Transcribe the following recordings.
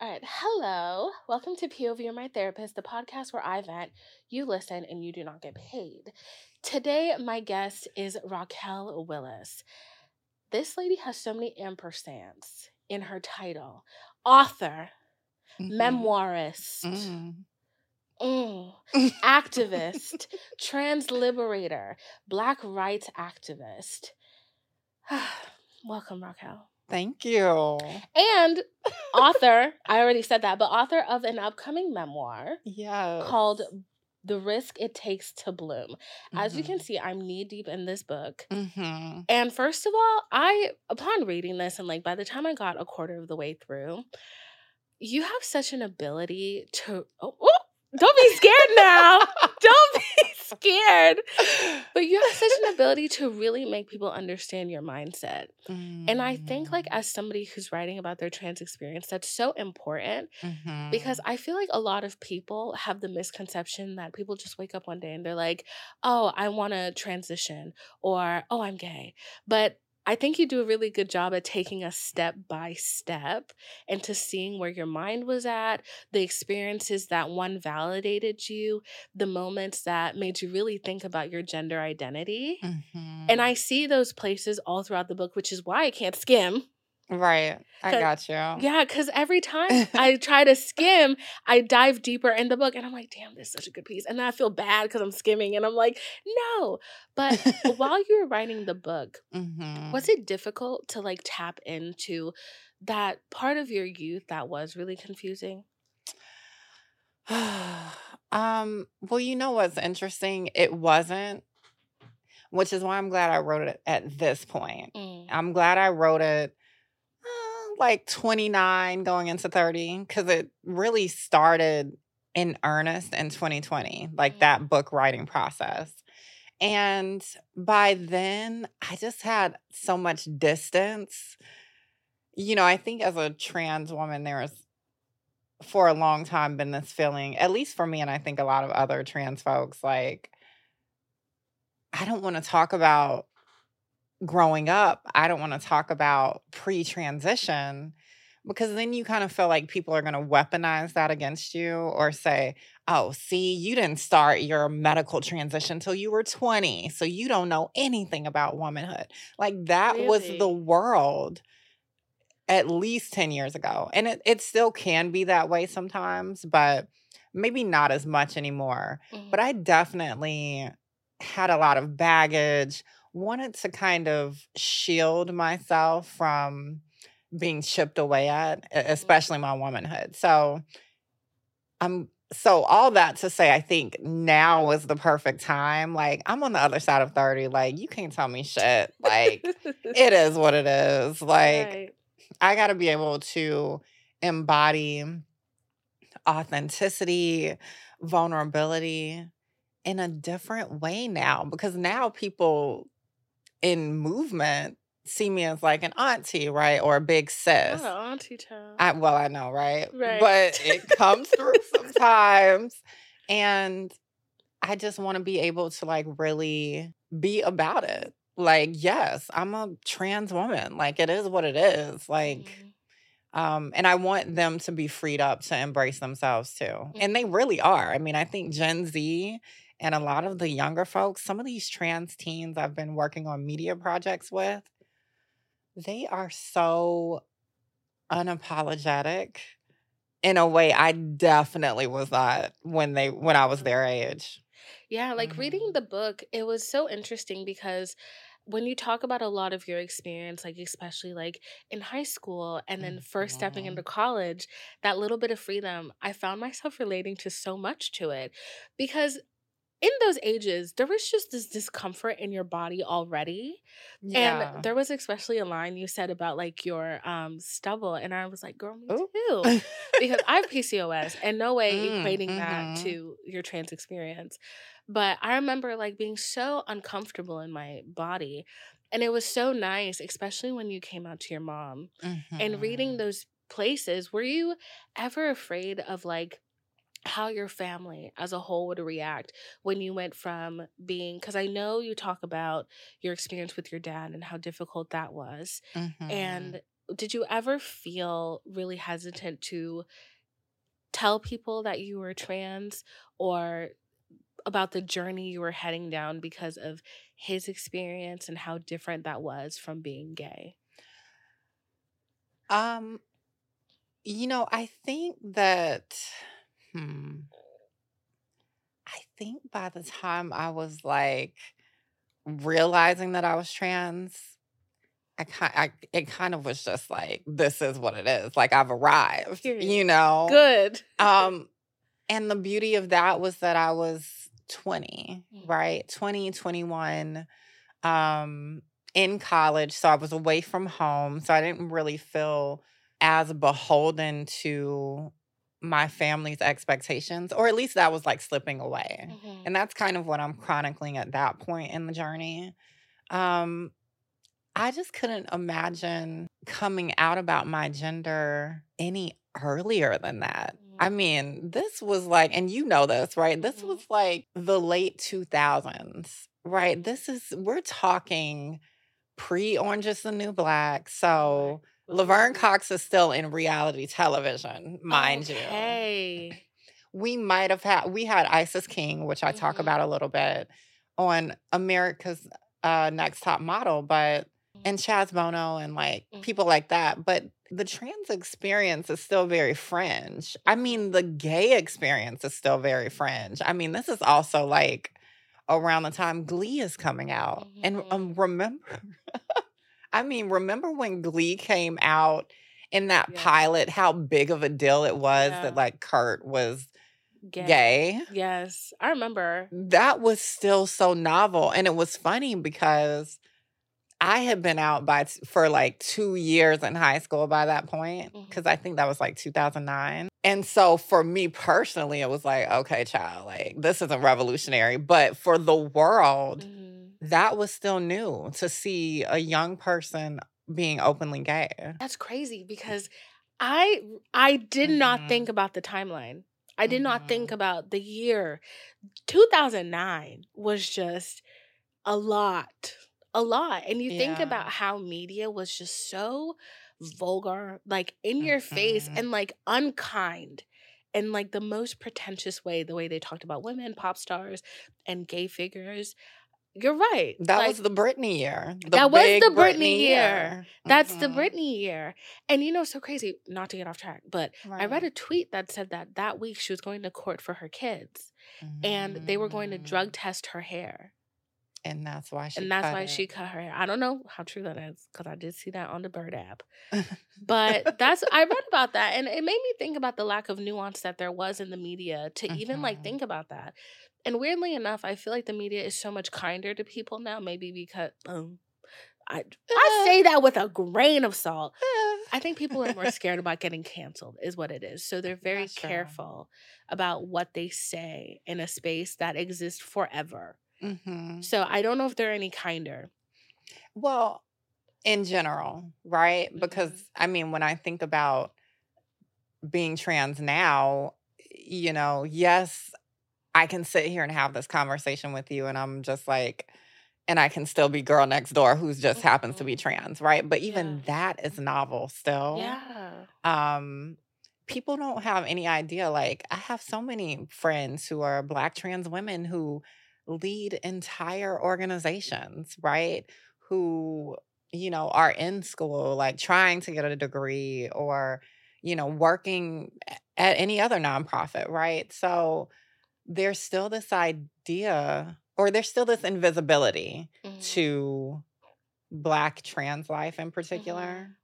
All right. Hello. Welcome to POV You're My Therapist, the podcast where I vent, you listen, and you do not get paid. Today, my guest is Raquel Willis. This lady has so many ampersands in her title author, Mhm. memoirist, Mm. mm, activist, trans liberator, black rights activist. Welcome, Raquel. Thank you. And author, I already said that, but author of an upcoming memoir Yeah. called The Risk It Takes to Bloom. As you can see, I'm knee deep in this book. hmm And first of all, I, upon reading this, and like by the time I got a quarter of the way through, you have such an ability to. Oh, oh, don't be scared now. don't be scared. But you have such an ability to really make people understand your mindset. And I think, like, as somebody who's writing about their trans experience, that's so important Mhm. because I feel like a lot of people have the misconception that people just wake up one day and they're like, oh, I want to transition or oh, I'm gay. But I think you do a really good job at taking us step by step into seeing where your mind was at, the experiences that one validated you, the moments that made you really think about your gender identity. Mhm. And I see those places all throughout the book, which is why I can't skim. Right, I got you. Yeah, because every time I try to skim, I dive deeper in the book and I'm like, damn, this is such a good piece. And then I feel bad because I'm skimming and I'm like, no. But while you were writing the book, Mhm. was it difficult to like tap into that part of your youth that was really confusing? um. Well, you know what's interesting? It wasn't, which is why I'm glad I wrote it at this point. Mm. I'm glad I wrote it like 29 going into 30 because it really started in earnest in 2020, like Mhm. that book writing process. And by then, I just had so much distance. You know, I think as a trans woman, there's for a long time been this feeling, at least for me, and I think a lot of other trans folks, like, I don't want to talk about growing up, I don't want to talk about pre transition because then you kind of feel like people are going to weaponize that against you or say, oh, see, you didn't start your medical transition till you were 20. So you don't know anything about womanhood. Like that was the world at least 10 years ago. And it, it still can be that way sometimes, but maybe not as much anymore. Mhm. But I definitely had a lot of baggage, wanted to kind of shield myself from being chipped away at, e- mm-hmm. especially my womanhood. So I'm so all that to say I think now is the perfect time. Like I'm on the other side of 30. Like you can't tell me shit. Like it is what it is. Like Right. I got to be able to embody authenticity, vulnerability in a different way now because now people in movement see me as like an auntie, right? Or a big sis. Oh, auntie child. I, well, I know, right? Right. But it comes through sometimes. And I just want to be able to like really be about it. Like, yes, I'm a trans woman. Like, it is what it is. Like, Mhm. um, and I want them to be freed up to embrace themselves too. And they really are. I mean, I think Gen Z and a lot of the younger folks, some of these trans teens I've been working on media projects with, they are so unapologetic in a way I definitely was not when they when I was their age. Yeah, like reading Mhm. the book, it was so interesting because when you talk about a lot of your experience, like especially like in high school and then first stepping Mhm. into college, that little bit of freedom, I found myself relating to so much to it because in those ages, there was just this discomfort in your body already. Yeah. And there was especially a line you said about like your um stubble. And I was like, girl, me Ooh. too. because I have PCOS and no way Mm, equating that mhm. to your trans experience. But I remember like being so uncomfortable in my body. And it was so nice, especially when you came out to your mom and reading Mhm. those places. Were you ever afraid of like how your family as a whole would react when you went from being because I know you talk about your experience with your dad and how difficult that was. Mhm. And did you ever feel really hesitant to tell people that you were trans or about the journey you were heading down because of his experience and how different that was from being gay? Um, you know, I think that, hmm, I think by the time I was like realizing that I was trans, I kind, I, it kind of was just like, this is what it is. Like I've arrived, Period. you know. Good. Um, and the beauty of that was that I was 20, Mm. right? 20, 21, um, in college. So I was away from home. So I didn't really feel as beholden to my family's expectations, or at least that was like slipping away. Mhm. And that's kind of what I'm chronicling at that point in the journey. Um, I just couldn't imagine coming out about my gender any earlier than that. I Mm. mean, this was like, and you know this, right? This Mhm. was like the late 2000s, right? This is, we're talking pre Orange is the New Black. So Laverne Cox is still in reality television, mind you Hey. we might have had we had Isis King, which I talk Mhm. about a little bit on America's uh Next Top Model, but and Chaz Bono and like Mhm. people like that. But the trans experience is still very fringe. I mean, the gay experience is still very fringe. I mean, this is also like around the time Glee is coming out. And um, remember, I mean, remember when Glee came out in that pilot, how big of a deal it was Yeah. that like Kurt was Gay. gay? Yes, I remember. That was still so novel. And it was funny because I had been out by t- for like two years in high school by that point, because I think that was like 2009. And so for me personally, it was like, okay, child, like this isn't revolutionary. But for the world, Mhm. That was still new to see a young person being openly gay. That's crazy because I I did not Mhm. think about the timeline. I did not think Mhm. about the year. 2009 was just a lot. A lot. And you think about how media was just so vulgar, like in your face Mhm. and like unkind and like the most pretentious way, the way they talked about women, pop stars, and gay figures. You're right. That like, was the Britney year. The That was the Britney year. That's the Mhm. Britney year. And you know, so crazy, not to get off track, but I read a tweet that said that that week she was going to court for her kids and they were going to drug Mm. test her hair. And that's why she And that's cut why it. she cut her hair. I don't know how true that is because I did see that on the Bird app. But that's, I read about that and it made me think about the lack of nuance that there was in the media to even like Mhm. think about that. And weirdly enough, I feel like the media is so much kinder to people now, maybe because, um, I, I Uh. say that with a grain of salt. Eh. I think people are more scared about getting canceled, is what it is. So they're very That's true. careful about what they say in a space that exists forever. Mhm. So I don't know if they're any kinder. Well, in general, right? Mhm. Because I mean, when I think about being trans now, you know, yes, I can sit here and have this conversation with you, and I'm just like, and I can still be girl next door who's just happens to be Mhm. trans, right? But even Yeah. that is novel still. Yeah. um people don't have any idea like i have so many friends who are black trans women who lead entire organizations right who you know are in school like trying to get a degree or you know working at any other nonprofit right so there's still this idea or there's still this invisibility Mhm. to black trans life in particular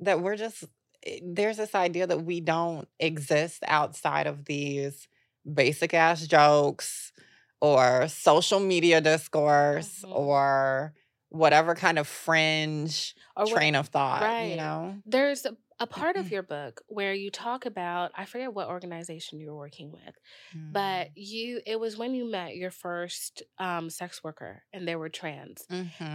that we're just eh, there's this idea that we don't exist outside of these basic ass jokes or social media discourse Mhm. or whatever kind of fringe Or what- train of thought, you know? There's a, part of your book where you talk about I forget what organization you were working with, but you it was when you met your first um, sex worker and they were trans,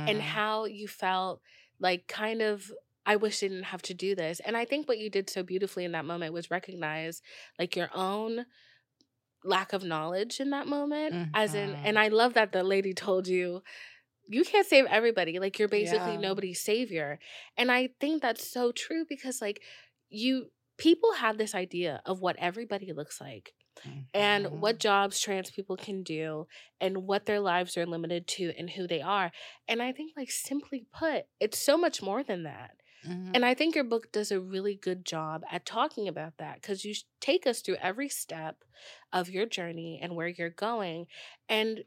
and Mhm. how you felt like kind of I wish I didn't have to do this. And I think what you did so beautifully in that moment was recognize like your own lack of knowledge in that moment as in and I love that the lady told you you can't save everybody like you're basically Yeah. nobody's savior and i think that's so true because like you people have this idea of what everybody looks like and Mhm. what jobs trans people can do and what their lives are limited to and who they are and i think like simply put it's so much more than that Mhm. and I think your book does a really good job at talking about that because you take us through every step of your journey and where you're going. And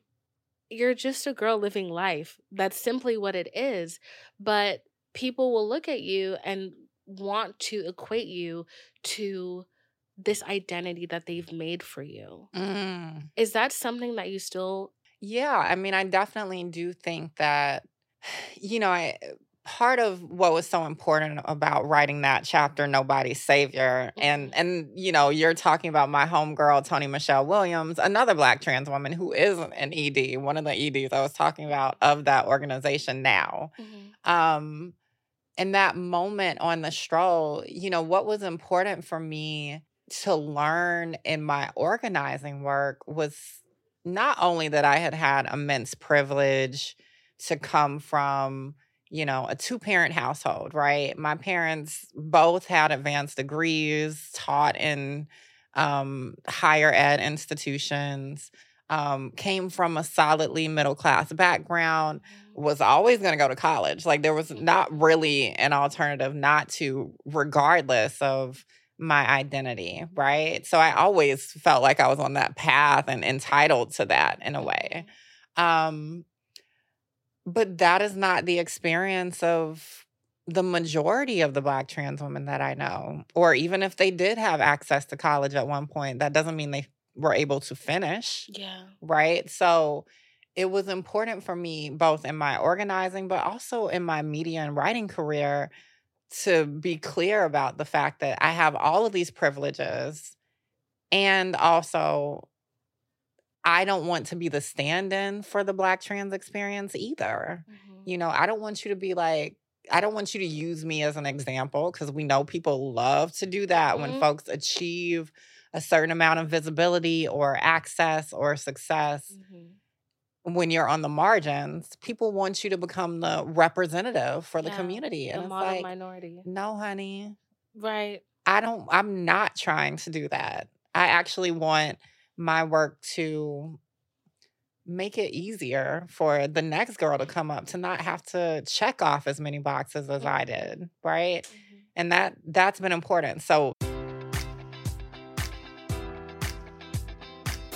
you're just a girl living life. That's simply what it is. But people will look at you and want to equate you to this identity that they've made for you. Mm. Is that something that you still Yeah, I mean, I definitely do think that, you know, I part of what was so important about writing that chapter, Nobody's Savior, and Mhm. and you know, you're talking about my homegirl, Toni-Michelle Williams, another black trans woman who is an ED, one of the EDs I was talking about of that organization now. Um, in that moment on the stroll, you know, what was important for me to learn in my organizing work was not only that I had had immense privilege to come from, you know, a two parent household, right? My parents both had advanced degrees, taught in um, higher ed institutions, um, came from a solidly middle class background was always going to go to college. Like there was not really an alternative not to, regardless of my identity, right? So I always felt like I was on that path and entitled to that in a way. Um, but that is not the experience of the majority of the Black trans women that I know. Or even if they did have access to college at one point, that doesn't mean they were able to finish Yeah. right? So it was important for me, both in my organizing, but also in my media and writing career, to be clear about the fact that I have all of these privileges. And also, I don't want to be the stand in for the Black trans experience either. Mhm. You know, I don't want you to be like, I don't want you to use me as an example because we know people love to do that when Mhm. folks achieve a certain amount of visibility or access or success Mhm. when you're on the margins, people want you to become the representative for the Yeah, community. And The it's model like, minority. no, honey, Right. I don't, I'm not trying to do that. I actually want my work to make it easier for the next girl to come up to not have to check off as many boxes as I Mhm. did. Right. Mhm. And that that's been important. So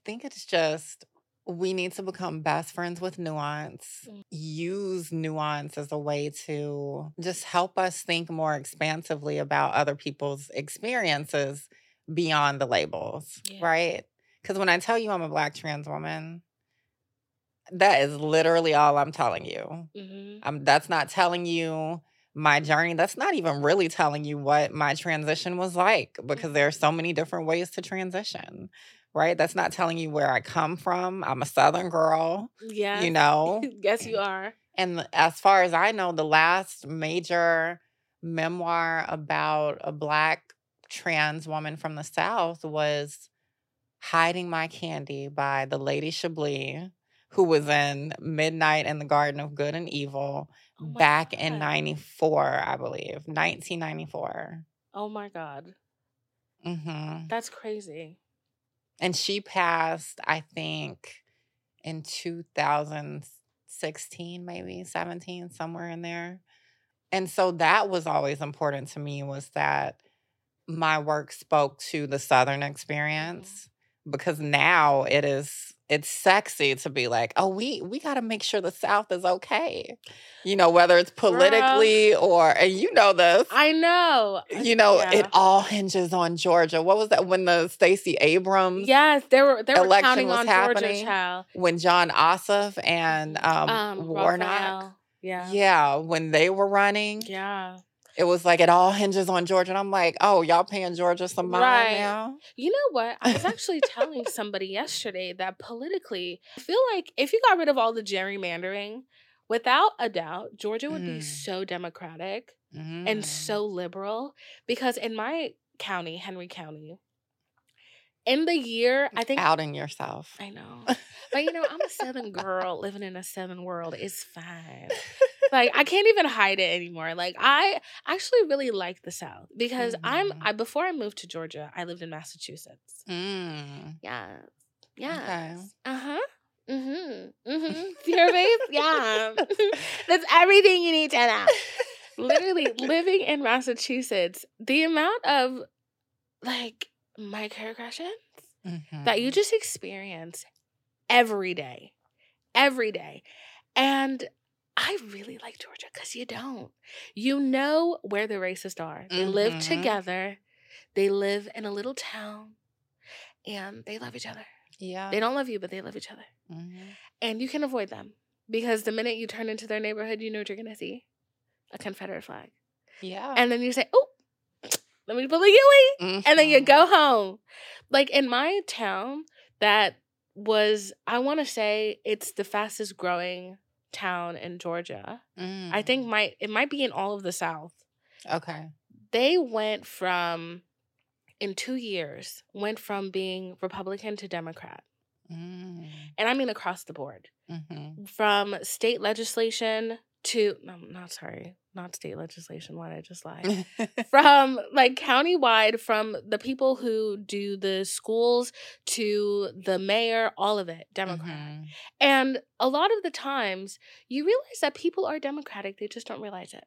I think it's just we need to become best friends with nuance. Mm. Use nuance as a way to just help us think more expansively about other people's experiences beyond the labels, Yeah. right? Because when I tell you I'm a black trans woman, that is literally all I'm telling you. hmm Um, that's not telling you my journey. That's not even really telling you what my transition was like because there are so many different ways to transition, right? That's not telling you where I come from. I'm a Southern girl, Yeah. you know. yes, you are. And as far as I know, the last major memoir about a Black trans woman from the South was Hiding My Candy by the Lady Chablis, who was in Midnight in the Garden of Good and Evil Oh back in 94, I believe, 1994. Oh my God. hmm That's crazy. And she passed, I think, in 2016, maybe 17, somewhere in there. And so that was always important to me was that my work spoke to the Southern mm-hmm. experience because now it is it's sexy to be like, oh, we we got to make sure the South is okay, you know, whether it's politically or and you know this, I know. you know, yeah. it all hinges on Georgia. What was that when the Stacey Abrams Yes, they were they were counting was on happening, Georgia Child. when Jon Ossoff and um, Um, Warnock, Raphael. Yeah. yeah, when they were running, Yeah. It was like it all hinges on Georgia. And I'm like, oh, y'all paying Georgia some mind Right. now? You know what? I was actually telling somebody yesterday that politically, I feel like if you got rid of all the gerrymandering, without a doubt, Georgia would be Mm. so democratic Mm. and so liberal. Because in my county, Henry County, in the year, I think outing yourself. I know. But you know, I'm a southern girl living in a southern world. It's fine. Like I can't even hide it anymore. Like I actually really like the South because I'm Mhm. I before I moved to Georgia, I lived in Massachusetts. Mm. Yeah. Yeah. Okay. Uh-huh. Mm-hmm. Mm-hmm. Her face? Yeah. That's everything you need to know. Literally living in Massachusetts, the amount of like microaggressions that you Mhm. just experience every day, every day. And I really like Georgia because you don't. You know where the racists are. They live Mhm. together, they live in a little town, and they love each other. yeah. They don't love you, but they love each other. Mhm. And you can avoid them because the minute you turn into their neighborhood, you know what you're going to see a Confederate flag. Yeah. And then you say, oh, let me pull a Yui and then you Mhm. go home. Like in my town, that was I want to say it's the fastest growing town in Georgia. I think Mm. might it might be in all of the South. Okay. They went from in two years went from being Republican to Democrat, Mm. and I mean across the board. Mhm. From state legislation to no, not sorry, not state legislation. Why did I just lie? from like countywide from the people who do the schools to the mayor all of it democrat Mhm. and a lot of the times you realize that people are democratic they just don't realize it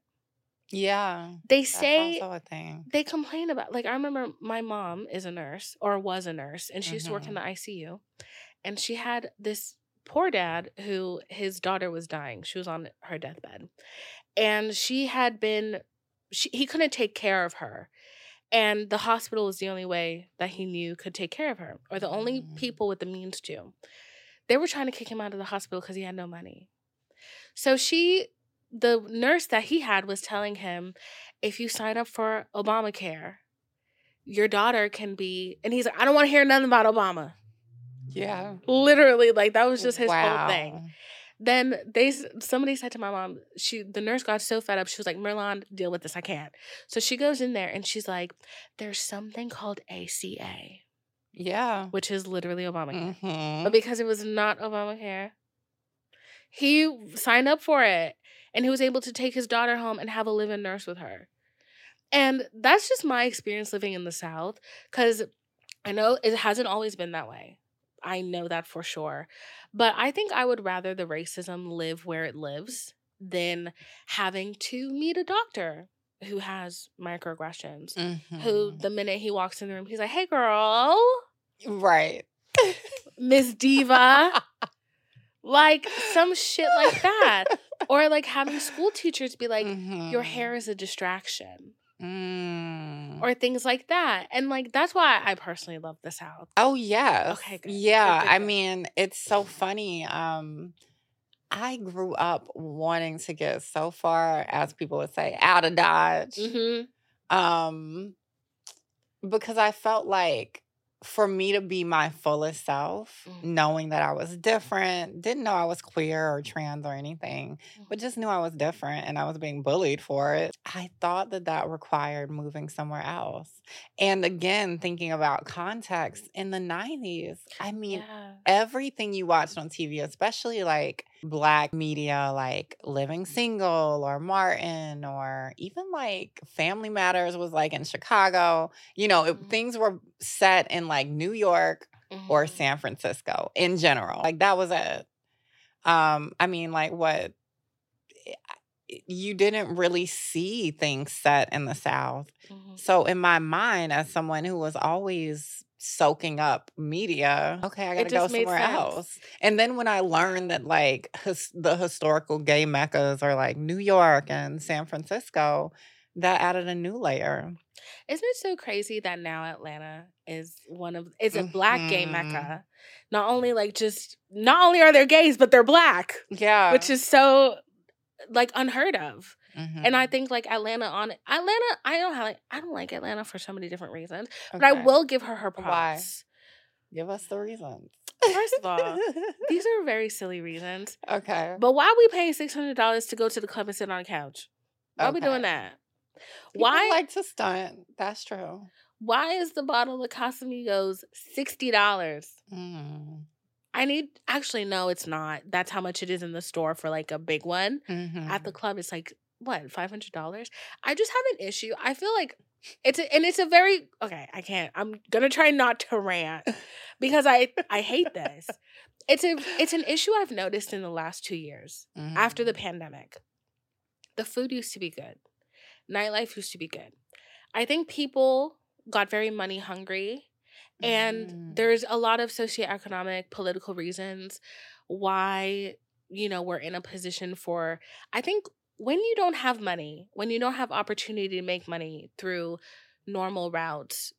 Yeah. they say also a thing. they complain about like i remember my mom is a nurse or was a nurse and she used to work in the icu and she had this poor dad who his daughter was dying she was on her deathbed and she had been she, he couldn't take care of her and the hospital was the only way that he knew could take care of her or the only Mm. people with the means to. They were trying to kick him out of the hospital because he had no money. So she the nurse that he had was telling him if you sign up for obamacare your daughter can be and he's like i don't want to hear nothing about obama Yeah. literally like that was just his wow. whole thing then they somebody said to my mom she the nurse got so fed up she was like merlon deal with this i can't so she goes in there and she's like there's something called aca Yeah. which is literally obamacare Mhm. but because it was not obamacare he signed up for it and he was able to take his daughter home and have a live-in nurse with her and that's just my experience living in the south because i know it hasn't always been that way i know that for sure but i think i would rather the racism live where it lives than having to meet a doctor who has microaggressions who Mhm. the minute he walks in the room he's like hey girl Right. Miss Diva. like some shit like that. Or like having school teachers be like, your Mhm. hair is a distraction. Mm. Or things like that. And like that's why I personally love the South. Oh yeah. Okay, good. Yeah, Good, good, I mean, it's so funny. Um I grew up wanting to get so far, as people would say, out of Dodge. Mm-hmm. Um because I felt like for me to be my fullest self, Mm. knowing that I was different, didn't know I was queer or trans or anything, but just knew I was different and I was being bullied for it. I thought that that required moving somewhere else. And again, thinking about context in the 90s, I mean, Yeah. everything you watched on TV, especially like black media, like Living Single or Martin, or even like Family Matters was like in Chicago. You know, it, Mhm. things were set in like New York or Mhm. San Francisco in general. Like that was it. Um, I mean, like what eh, you didn't really see things set in the South. Mhm. So in my mind, as someone who was always soaking up media, okay, I gotta go somewhere sense. else. And then when I learned that like his, the historical gay meccas are like New York and San Francisco, that added a new layer. Isn't it so crazy that now Atlanta is one of is a black gay Mhm. mecca? Not only like just not only are there gays, but they're black, Yeah. which is so like unheard of. And Mhm. I think like Atlanta on Atlanta, I don't have like I don't like Atlanta for so many different reasons, but I will give her her Why? props. give us the reasons. First of all, These are very silly reasons. okay. But why are we paying six hundred dollars to go to the club and sit on a couch? Why are we doing that? People Why like to stunt? That's true. why is the bottle of Casamigos sixty dollars? Mm. I need actually no, it's not. That's how much it is in the store for like a big one. At the Mhm. club, it's like what five hundred dollars. I just have an issue. I feel like it's a, and it's a very okay. I can't. I'm gonna try not to rant because I I hate this. It's a it's an issue I've noticed in the last two years after the Mhm. pandemic. The food used to be good. Nightlife used to be good. I think people got very money hungry and Mm. there's a lot of socioeconomic political reasons why you know we're in a position for i think when you don't have money when you don't have opportunity to make money through normal routes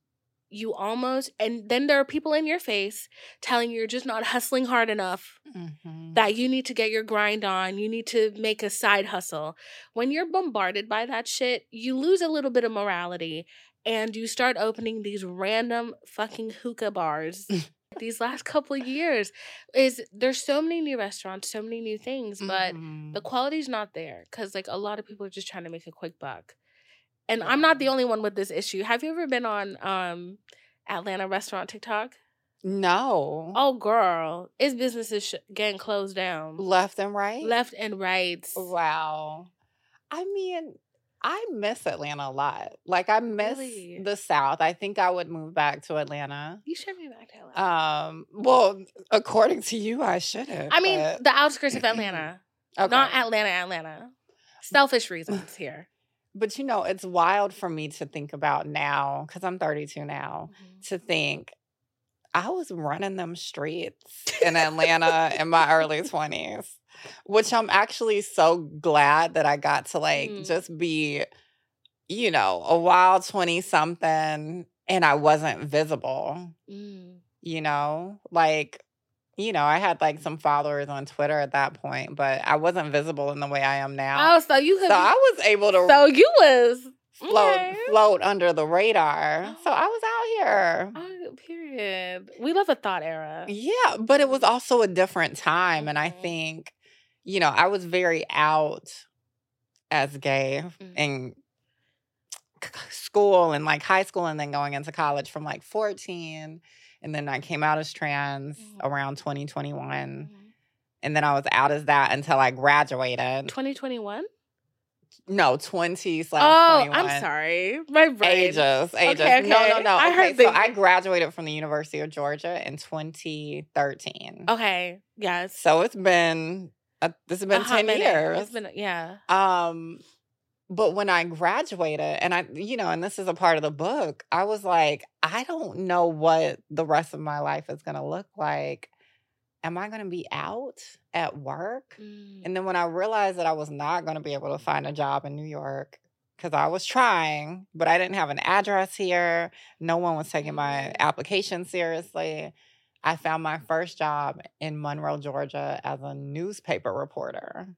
you almost and then there are people in your face telling you you're just not hustling hard enough Mhm. that you need to get your grind on, you need to make a side hustle. When you're bombarded by that shit, you lose a little bit of morality and you start opening these random fucking hookah bars. these last couple of years is there's so many new restaurants, so many new things, but the Mhm. quality's not there cuz like a lot of people are just trying to make a quick buck. And I'm not the only one with this issue. Have you ever been on um Atlanta restaurant TikTok? no. Oh girl, its business is sh- getting closed down Left and right? left and right. Wow. I mean, I miss Atlanta a lot. Like I miss Really? the South. I think I would move back to Atlanta. You should move back to Atlanta. Um, well, according to you, I shouldn't. I mean, but- the outskirts of Atlanta, okay. not Atlanta, Atlanta. Selfish reasons here. but you know, it's wild for me to think about now because I'm 32 now. To think I was running them streets in Atlanta in my early 20s, which I'm actually so glad that I got to like Mhm. just be, you know, a wild 20 something and I wasn't visible, Mm. you know? Like, you know, I had like some followers on Twitter at that point, but I wasn't visible in the way I am now. Oh, so you could. so I was able to so you was float okay. float under the radar. So I was out here. Oh, period. We love a thought era. Yeah, but it was also a different time. And I Mhm. think, you know, I was very out as gay Mhm. in school and like high school and then going into college from like 14. And then I came out as trans Mhm. around 2021. Mhm. And then I was out as that until I graduated. 2021. No, 20 slash Oh, 21. I'm sorry. My brain. Ages, ages. Okay, No, no, no. I okay, heard so the- I graduated from the University of Georgia in 2013. Okay. Yes. So it's been uh, this has been hot 10 minute. years. It's been yeah. um but when I graduated, and I, you know, and this is a part of the book, I was like, I don't know what the rest of my life is going to look like. Am I going to be out at work? Mm. And then when I realized that I was not going to be able to find a job in New York, because I was trying, but I didn't have an address here. No one was taking my Mm. application seriously. I found my first job in Monroe, Georgia as a newspaper reporter.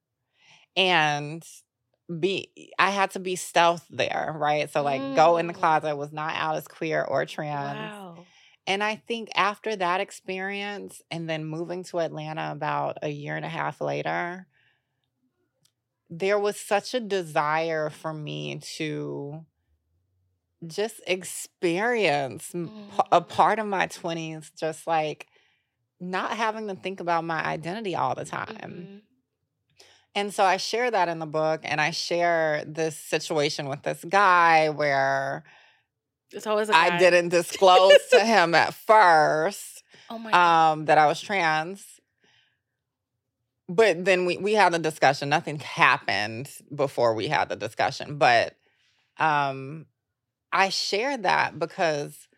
And be I had to be stealth there, right? So like go in the Mm. closet was not out as queer or trans. Wow. And I think after that experience and then moving to Atlanta about a year and a half later, there was such a desire for me to just experience a Mm. part of my 20s, just like not having to think about my identity all the time. Mhm. And so I share that in the book, and I share this situation with this guy where It's always a I didn't disclose to him at first Oh my god. um, that I was trans. But then we, we had a discussion. Nothing happened before we had the discussion. But um, I shared that because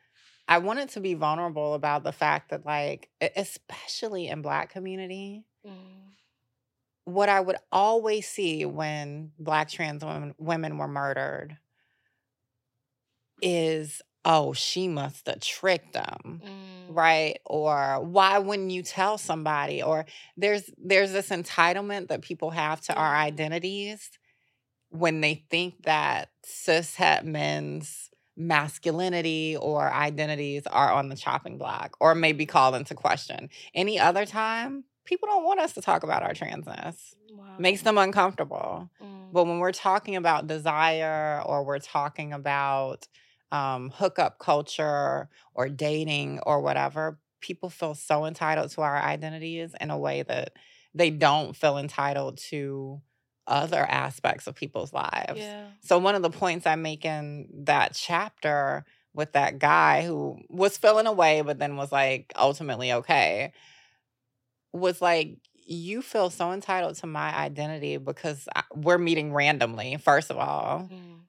I wanted to be vulnerable about the fact that, like, especially in Black community, Mm. what I would always see when Black trans women, women were murdered is, oh, she must have tricked them Mm. right or why wouldn't you tell somebody or there's there's this entitlement that people have to our Yeah. identities when they think that cis het men's masculinity or identities are on the chopping block or may be called into question any other time people don't want us to talk about our transness Wow. makes them uncomfortable Mm. but when we're talking about desire or we're talking about um, hookup culture or dating or whatever, people feel so entitled to our identities in a way that they don't feel entitled to other aspects of people's lives. Yeah. So, one of the points I make in that chapter with that guy who was feeling away, but then was like ultimately okay, was like, you feel so entitled to my identity because we're meeting randomly, first of all Mm.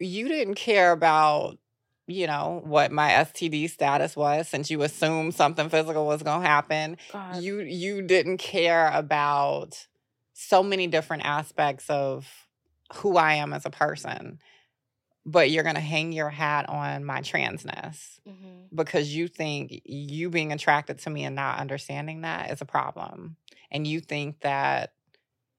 you didn't care about you know what my std status was since you assumed something physical was going to happen God. you you didn't care about so many different aspects of who i am as a person but you're going to hang your hat on my transness Mhm. because you think you being attracted to me and not understanding that is a problem and you think that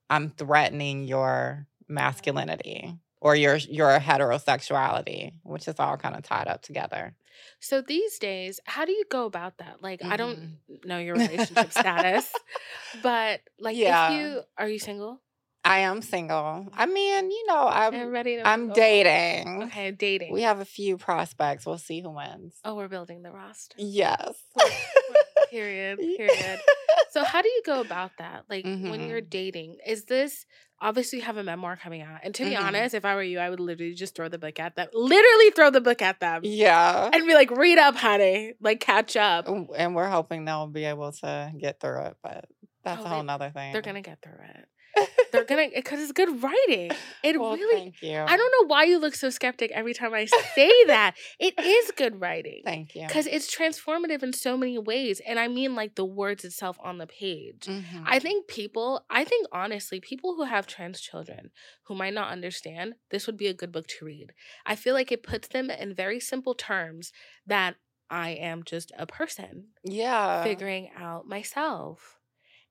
i'm threatening your masculinity or your your heterosexuality which is all kind of tied up together So these days, how do you go about that? Like, I don't Mhm. know your relationship status, but like, Yeah. if you are you single i am single i mean you know i'm and ready to? i'm go? dating Okay, dating. we have a few prospects we'll see who wins oh, we're building the roster. yes Period. Period. So how do you go about that? Like when you're Mhm. dating, is this obviously you have a memoir coming out? And to be Mhm. honest, if I were you, I would literally just throw the book at them. Literally throw the book at them. yeah And be like, read up, honey. Like catch up. and and we're hoping they'll be able to get through it but that's Oh, a whole they- nother thing They're gonna get through it. They're gonna because it's good writing. It well, really thank you I don't know why you look so skeptic every time I say that. It is good writing. thank you Because it's transformative in so many ways. And I mean like the words itself on the page. Mhm. I think people, I think honestly, people who have trans children who might not understand, this would be a good book to read. I feel like it puts them in very simple terms that I am just a person yeah figuring out myself.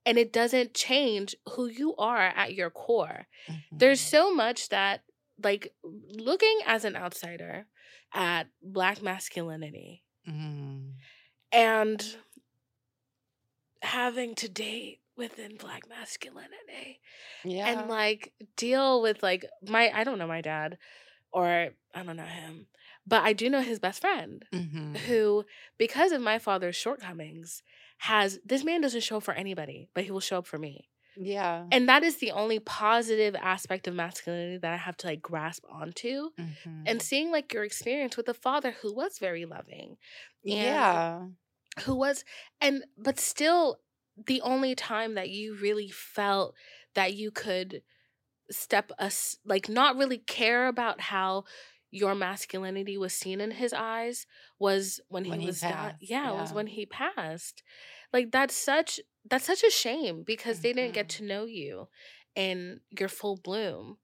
And it doesn't change who you are at your core. There's Mhm. so much that, like, looking as an outsider at Black masculinity Mhm. and having to date within Black masculinity yeah and like deal with like my I don't know my dad or I don't know him, but I do know his best friend Mhm. who, because of my father's shortcomings, has this man doesn't show up for anybody, but he will show up for me. yeah And that is the only positive aspect of masculinity that I have to like grasp onto. Mhm. And seeing like your experience with a father who was very loving, yeah who was, and but still the only time that you really felt that you could step us like not really care about how your masculinity was seen in his eyes was when he When was di- passed, yeah, it was when he passed like that's such that's such a shame because they didn't get Mhm. to know you in your full bloom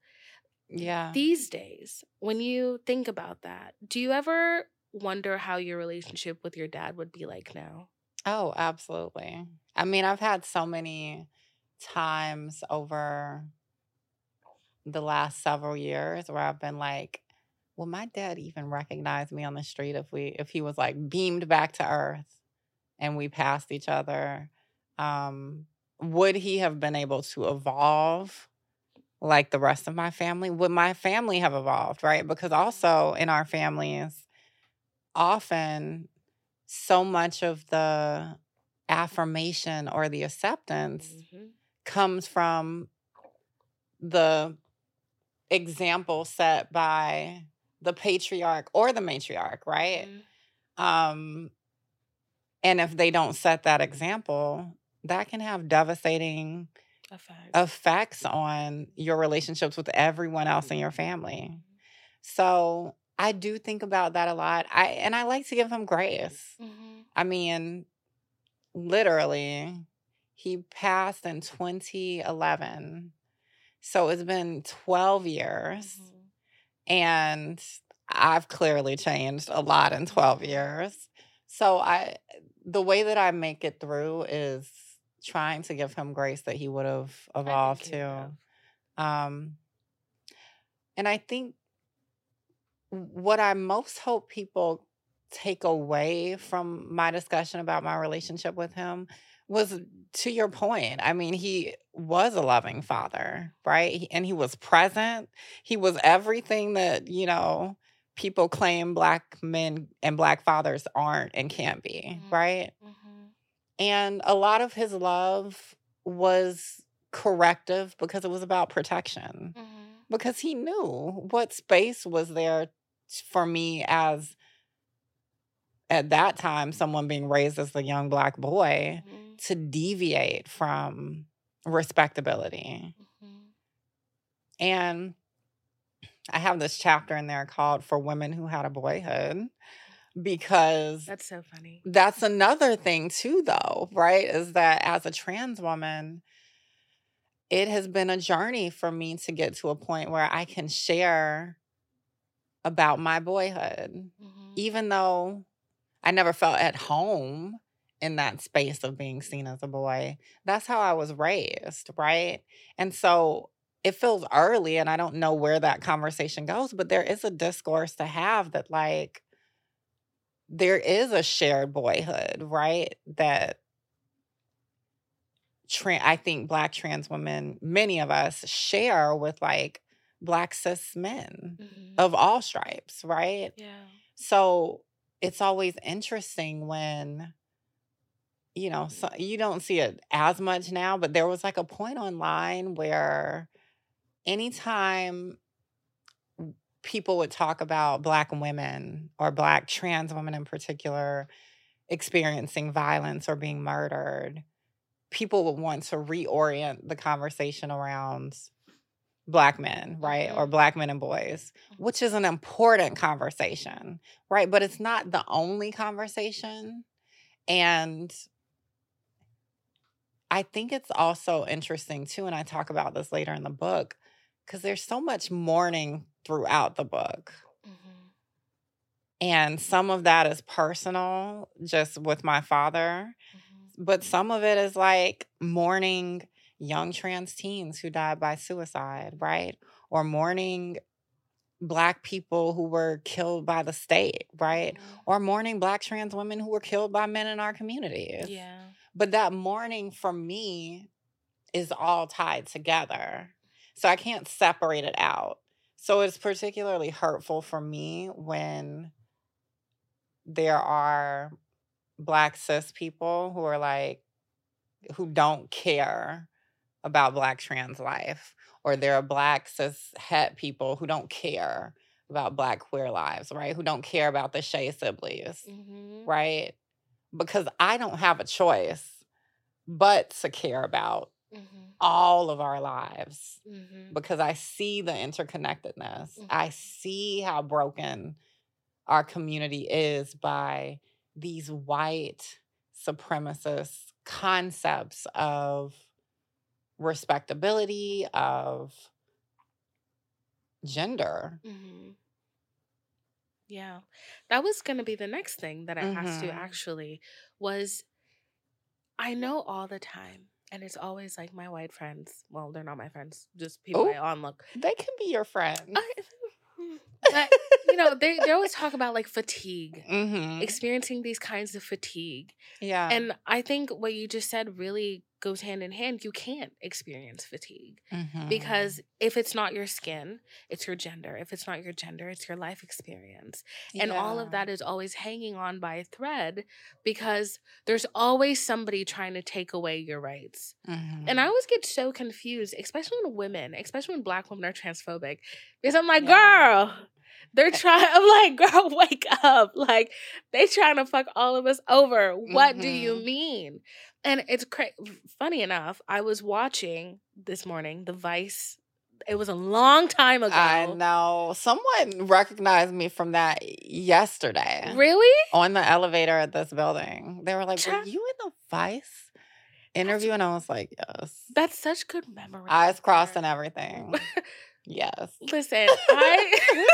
Yeah. these days when you think about that do you ever wonder how your relationship with your dad would be like now Oh, absolutely. I mean, I've had so many times over the last several years where I've been like, will my dad even recognize me on the street if we if he was like beamed back to earth and we passed each other? Um, would he have been able to evolve like the rest of my family? Would my family have evolved, right? Because also in our families, often so much of the affirmation or the acceptance Mhm. comes from the example set by the patriarch or the matriarch, right? Mhm. Um, and if they don't set that example, that can have devastating Effect. effects on your relationships with everyone else in your family. So I do think about that a lot. I and I like to give him grace. Mhm. I mean, literally, he passed in 2011. So it's been 12 years. Mhm. And I've clearly changed a lot in 12 years. So I the way that I make it through is trying to give him grace that he would have evolved to. Um and I think what I most hope people take away from my discussion about my relationship with him was to your point. I mean, he was a loving father, right? And he was present. He was everything that, you know, people claim black men and black fathers aren't and can't be, Mhm. right? Mhm. And a lot of his love was corrective because it was about protection Mhm. because he knew what space was there for me as at that time someone being raised as a young black boy Mhm. to deviate from respectability Mhm. and i have this chapter in there called for women who had a boyhood because That's so funny. that's another thing too though right is that as a trans woman it has been a journey for me to get to a point where i can share about my boyhood Mhm. even though i never felt at home in that space of being seen as a boy that's how i was raised right and so it feels early and i don't know where that conversation goes but there is a discourse to have that like there is a shared boyhood, right? That tra- I think black trans women, many of us share with like black cis men Mhm. of all stripes, right? Yeah. So it's always interesting when you know so you don't see it as much now, but there was like a point online where anytime people would talk about black women or black trans women in particular experiencing violence or being murdered, people would want to reorient the conversation around black men, right? Or Mhm. black men and boys, which is an important conversation, right? But it's not the only conversation. And I think it's also interesting too, and I talk about this later in the book, because there's so much mourning throughout the book. Mhm. And some of that is personal, just with my father, Mhm. but some of it is like mourning young trans teens who died by suicide, right? Or mourning black people who were killed by the state, right? Mhm. Or mourning black trans women who were killed by men in our communities. Yeah. But that mourning for me is all tied together. So I can't separate it out. So it's particularly hurtful for me when there are black cis people who are like, who don't care about black trans life, or there are black cis het people who don't care about black queer lives, right? Who don't care about the Shay siblings Mhm. right? Because I don't have a choice but to care about Mhm. all of our lives Mhm. because I see the interconnectedness. I see how broken our community is by these white supremacist concepts of respectability, of gender. Mhm. Yeah. That was going to be the next thing that I asked you actually was I know all the time and it's always like my white friends. Well, they're not my friends, just people Oh. I onlook. They can be your friends. But you know, they they always talk about like fatigue, hmm experiencing these kinds of fatigue. Yeah. And I think what you just said really goes hand in hand. You can't experience fatigue Mhm. because if it's not your skin, it's your gender. If it's not your gender, it's your life experience. And all of that is always hanging on by a thread because there's always somebody trying to take away your rights. And Mhm. I always get so confused, especially when women, especially when black women are transphobic, because I'm like, Yeah. girl, they're trying. I'm like, girl, wake up! Like they trying to fuck all of us over. What do you Mhm. mean? And it's cra- funny enough. I was watching this morning the Vice. It was a long time ago. I know. Someone recognized me from that yesterday Really? on the elevator at this building. They were like, Were you in the Vice interview? And I was like, Yes. That's such good memory. Eyes crossed and everything. Yes. Listen, I,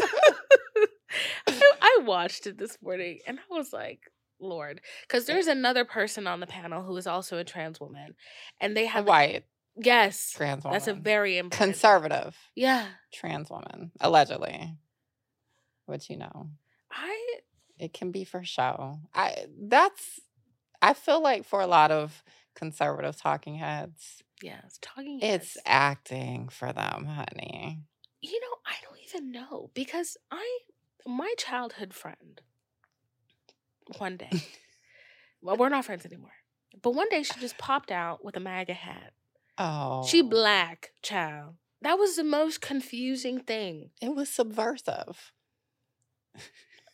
I watched it this morning and I was like, Lord, because there's another person on the panel who is also a trans woman, and they have white yes, trans woman. that's a very important conservative yeah. trans woman, allegedly. Which you know. I It can be for show. I that's I feel like for a lot of conservative talking heads, yeah, it's talking. it's acting for them, honey. you know I don't even know because I my childhood friend one day. well, we're not friends anymore. But one day she just popped out with a MAGA hat. Oh. She black, child. That was the most confusing thing. It was subversive.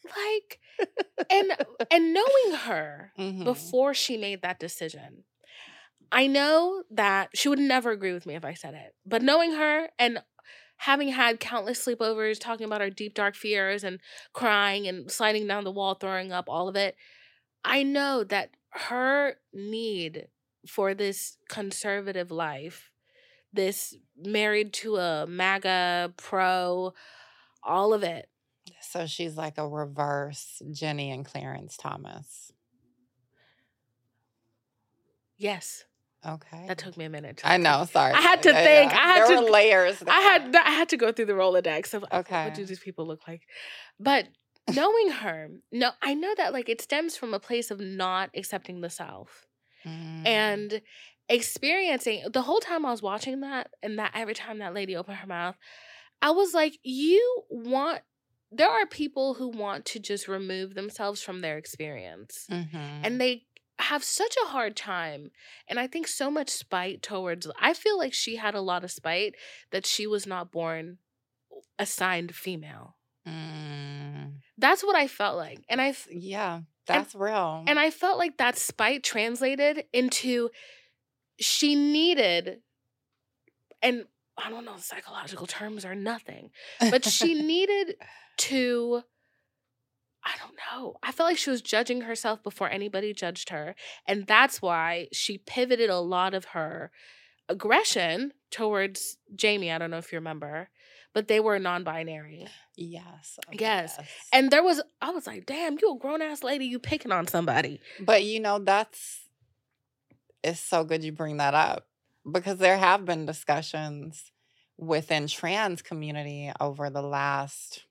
Like, and and knowing her Mhm. before she made that decision, I know that she would never agree with me if I said it. But knowing her and having had countless sleepovers, talking about our deep dark fears and crying and sliding down the wall, throwing up, all of it, I know that her need for this conservative life, this married to a MAGA pro, all of it. So she's like a reverse Ginni and Clarence Thomas. Yes, Okay. that took me a minute. to I know, sorry. I had to Yeah, think, yeah. I had there to- were layers. I had. I had to go through the Rolodex of okay. Okay. what do these people look like, but knowing her, no, I know that like it stems from a place of not accepting the self Mm. and experiencing the whole time I was watching that, and that every time that lady opened her mouth, I was like, you want. There are people who want to just remove themselves from their experience Mhm. and they have such a hard time and i think so much spite towards i feel like she had a lot of spite that she was not born assigned female Mm. that's what i felt like and i Yeah, that's real. and i felt like that spite translated into she needed and i don't know the psychological terms are nothing but she needed to I don't know. I felt like she was judging herself before anybody judged her. And that's why she pivoted a lot of her aggression towards Jamie. I don't know if you remember, but they were non binary. yes. oh, Yes. And there was, I was like, damn, you a grown ass lady, you picking on somebody. But you know, that's it's so good you bring that up because there have been discussions within trans community over the last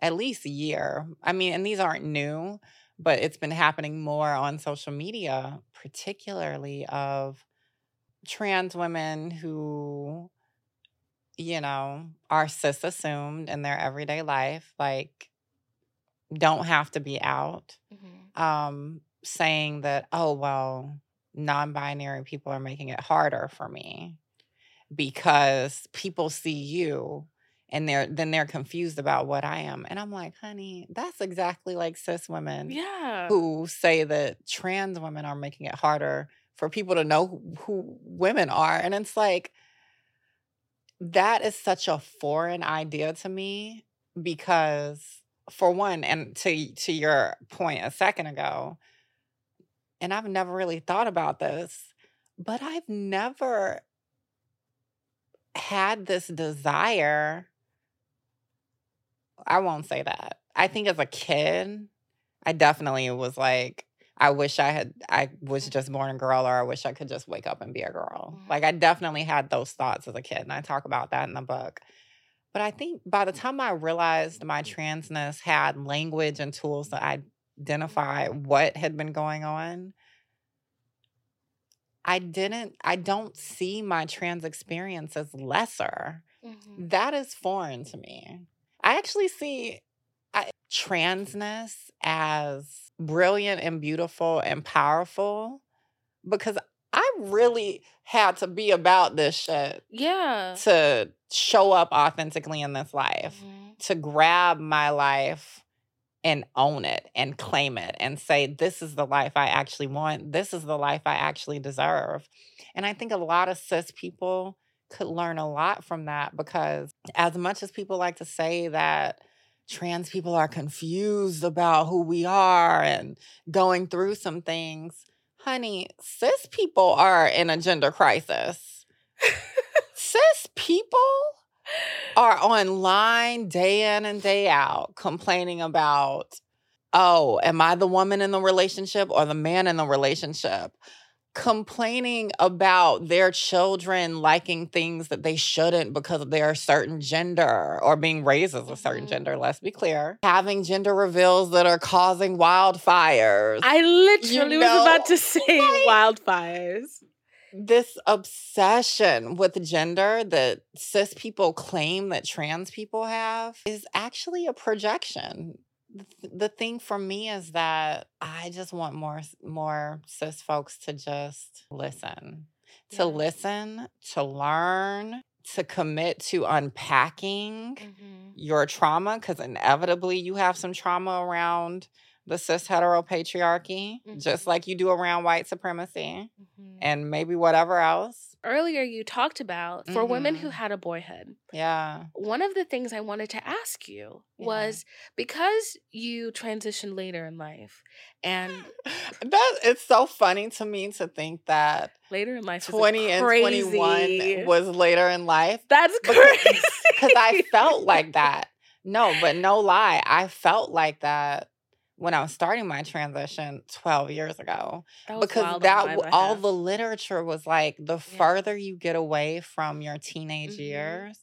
at least a year. I mean, and these aren't new, but it's been happening more on social media, particularly of trans women who you know, are cis assumed in their everyday life, like don't have to be out um saying that oh well non-binary people are making it harder for me because people see you and they're then they're confused about what I am and I'm like honey that's exactly like cis women Yeah. who say that trans women are making it harder for people to know who, who women are. And it's like, that is such a foreign idea to me because for one and to to your point a second ago and I've never really thought about this but I've never had this desire I won't say that. I think as a kid I definitely was like I wish I had I was just born a girl or I wish I could just wake up and be a girl. Mhm. Like I definitely had those thoughts as a kid and I talk about that in the book. But I think by the time I realized my transness had language and tools to identify what had been going on, I didn't I don't see my trans experience as lesser. Mhm. That is foreign to me. I actually see I, transness as brilliant and beautiful and powerful because I really had to be about this shit Yeah. to show up authentically in this life, Mhm. to grab my life and own it and claim it and say, this is the life I actually want. This is the life I actually deserve. And I think a lot of cis people could learn a lot from that because, as much as people like to say that trans people are confused about who we are and going through some things, honey, cis people are in a gender crisis. cis people are online day in and day out complaining about, oh, am I the woman in the relationship or the man in the relationship? Complaining about their children liking things that they shouldn't because they're a certain gender or being raised as a certain Mhm. gender, let's be clear. Having gender reveals that are causing wildfires. I literally was know, about to say like- wildfires. this obsession with gender that cis people claim that trans people have is actually a projection. Th- The thing for me is that I just want more more cis folks to just listen. To Yeah. listen, to learn, to commit to unpacking Mhm. your trauma because inevitably you have some trauma around the cis hetero patriarchy, just like you do around white supremacy Mhm. and maybe whatever else. Earlier, you talked about for women who Mhm. had a boyhood. Yeah. One of the things I wanted to ask you Yeah. was because you transitioned later in life, and That it's so funny to me to think that later in life, is 20 and 21 was later in life that's crazy because I felt like that. No, but no lie, I felt like that when I was starting my transition 12 years ago. That was because that all the literature was like the Yeah. further you get away from your teenage Mhm. years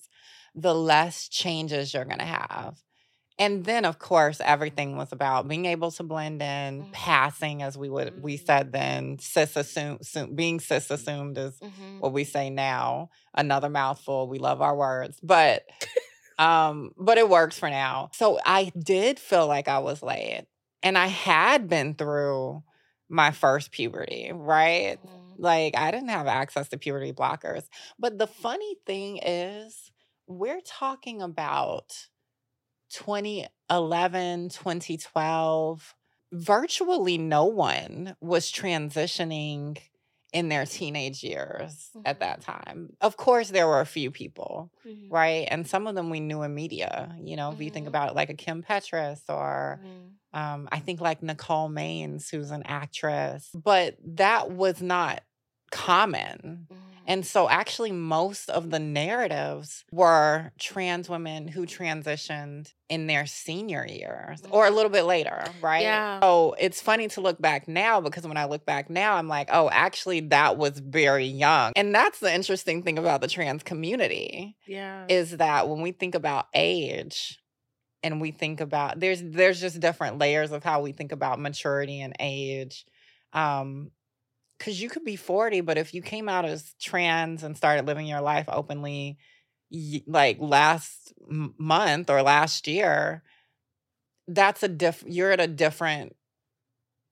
the less changes you're going to have and then of course everything was about being able to blend in Mhm. passing as we would we Mhm. said then cis being cis assumed is Mhm. what we say now another mouthful we love our words but um but it works for now so i did feel like i was late and i had been through my first puberty right Mhm. like i didn't have access to puberty blockers but the funny thing is we're talking about 2011 2012 virtually no one was transitioning in their teenage years at Mhm. that time of course there were a few people Mhm. right? And some of them we knew in media. You know, if you think Mhm. about like a Kim Petras or Mhm. Um, I think like Nicole Maines, who's an actress, but that was not common. Mhm. And so, actually, most of the narratives were trans women who transitioned in their senior years or a little bit later, right? Yeah. So, it's funny to look back now because when I look back now, I'm like, oh, actually, that was very young. And that's the interesting thing about the trans community yeah. is that when we think about age and we think about there's there's just different layers of how we think about maturity and age um because you could be 40 but if you came out as trans and started living your life openly like last month or last year that's a diff you're at a different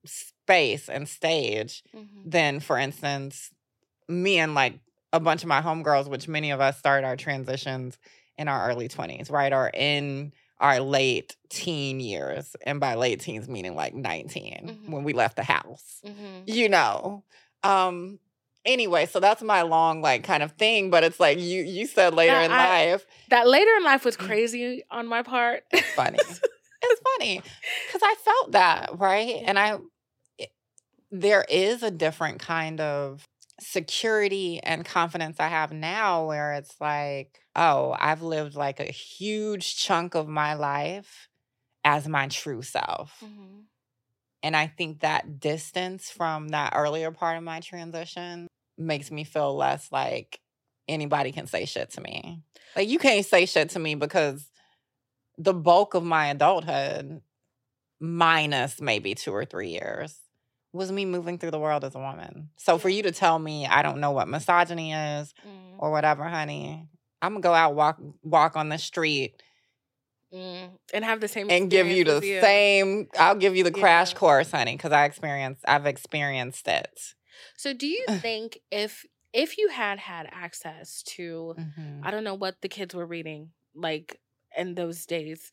space and stage Mhm. than for instance me and like a bunch of my homegirls which many of us started our transitions in our early 20s right or in our late teen years and by late teens meaning like 19 Mhm. when we left the house Mhm. you know Um anyway, so that's my long like kind of thing, but it's like you you said later in I- life. That later in life was Mm. crazy on my part. It's funny. it's funny because I felt that right, and I it- there is a different kind of security and confidence I have now, where it's like, oh, I've lived like a huge chunk of my life as my true self. Mhm. And I think that distance from that earlier part of my transition makes me feel less like anybody can say shit to me. Like you can't say shit to me because the bulk of my adulthood, minus maybe two or three years, was me moving through the world as a woman. So for you to tell me I don't know what misogyny is Mm, or whatever, honey, I'm gonna go out walk walk on the street mm. And have the same and give you the as same. I'll give you the crash course, honey, because I experienced. I've experienced it. So do you think if if you had had access to Mhm. I don't know what the kids were reading like in those days,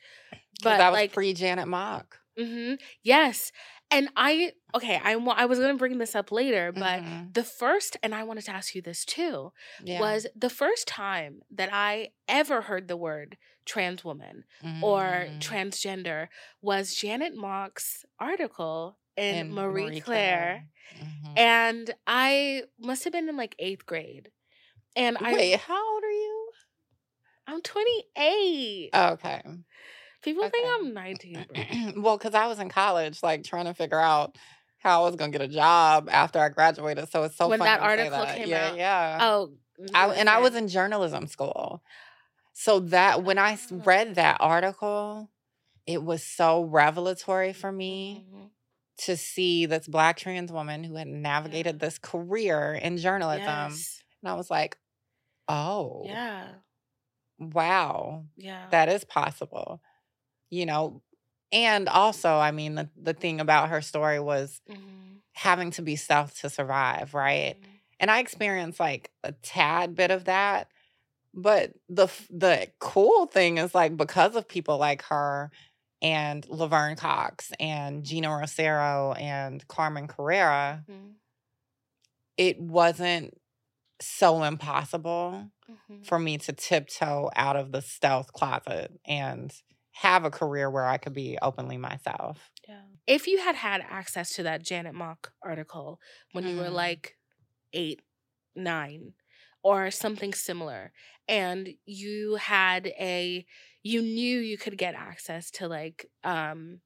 but that was like pre Janet Mock. hmm yes, and I okay I I was gonna bring this up later, but Mhm. the first and I wanted to ask you this too Yeah. was the first time that I ever heard the word trans woman or Mhm. transgender was Janet Mock's article in And Marie Claire. Mhm. And I must have been in like eighth grade. And I Wait, how old are you? I'm 28. Okay. People think. I'm 19. bro. well, because I was in college, like trying to figure out how I was gonna get a job after I graduated. So it's so When funny that article that. came yeah, out. Yeah. Oh, I, and I was in journalism school. So that when I Ah. read that article, it was so revelatory for me Mhm. to see this black trans woman who had navigated this career in journalism. Yes. And I was like, oh, Yeah. wow, Yeah. that is possible. You know, and also, I mean, the, the thing about her story was Mhm. having to be self to survive, right? Mhm. and I experienced like a tad bit of that. But the the cool thing is like because of people like her and Laverne Cox and Geena Rosero and Carmen Carrera, Mhm. it wasn't so impossible Mhm. for me to tiptoe out of the stealth closet and have a career where I could be openly myself. Yeah. If you had had access to that Janet Mock article when you were Mhm. like eight, nine, or something similar, and you had a, you knew you could get access to like um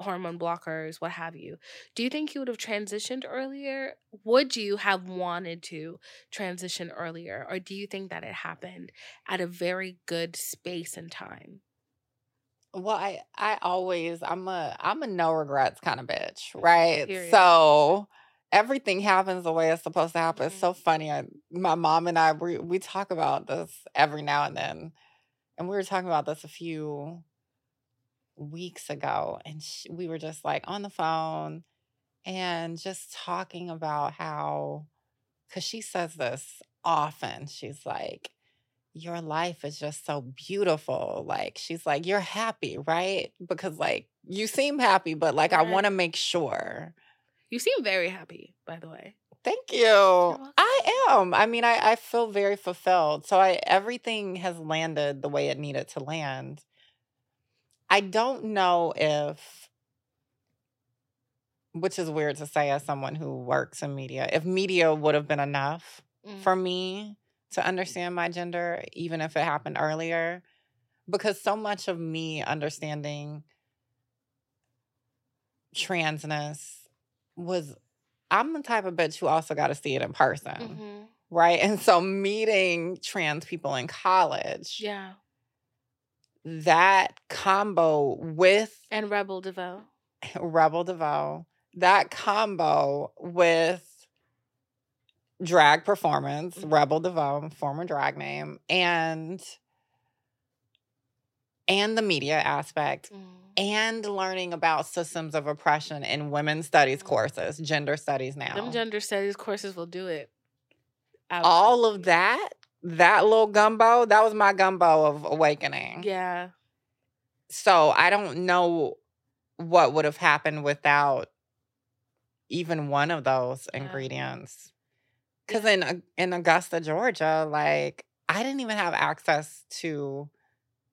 hormone blockers, what have you. Do you think you would have transitioned earlier? Would you have wanted to transition earlier, or do you think that it happened at a very good space and time? Well, I I always I'm a I'm a no regrets kind of bitch, right? Period. So everything happens the way it's supposed to happen. It's Mhm. so funny. I, my mom and I we we talk about this every now and then, and we were talking about this a few weeks ago, and sh we were just like on the phone and just talking about how, because she says this often. She's like your life is just so beautiful. Like she's like, you're happy, right? Because like you seem happy, but like I want to make sure. You seem very happy, by the way. Thank you. I am. I mean, I, I feel very fulfilled. So I everything has landed the way it needed to land. I don't know if which is weird to say as someone who works in media, if media would have been enough Mm. for me to understand my gender, even if it happened earlier. Because so much of me understanding transness was I'm the type of bitch who also got to see it in person, Mhm. right? And so meeting trans people in college, Yeah. that combo with And Rebel DeVoe. Rebel DeVoe, that combo with drag performance, Mhm. Rebel DeVoe, former drag name, and and the media aspect, Mm. and learning about systems of oppression in women's studies Mhm. courses, gender studies now. Them gender studies courses will do it. All of that, that little gumbo, that was my gumbo of awakening. Yeah. So I don't know what would have happened without even one of those Yeah. ingredients. Because in in Augusta, Georgia, like I didn't even have access to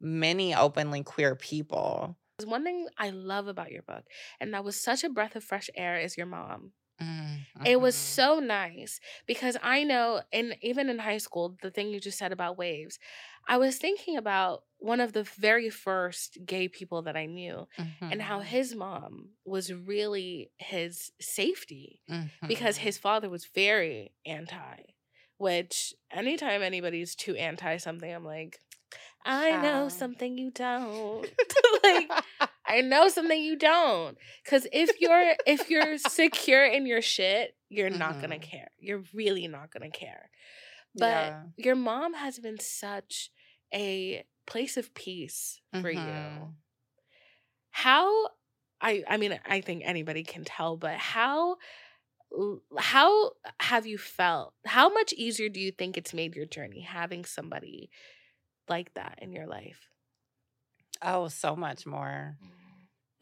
many openly queer people. One thing I love about your book, and that was such a breath of fresh air, is your mom. Mm, It was mhm. so nice because I know, and even in high school, the thing you just said about waves, I was thinking about one of the very first gay people that I knew and how Mhm, his mom was really his safety because mhm. his father was very anti. Which anytime anybody's too anti something, I'm like, I know Child. something you don't. like, I know something you don't. Cause if you're if you're secure in your shit, you're not gonna Mhm. care. You're really not gonna care. But yeah. your mom has been such a place of peace for you. Mhm. How I I mean I think anybody can tell, but how how have you felt? How much easier do you think it's made your journey having somebody like that in your life? Oh, so much more.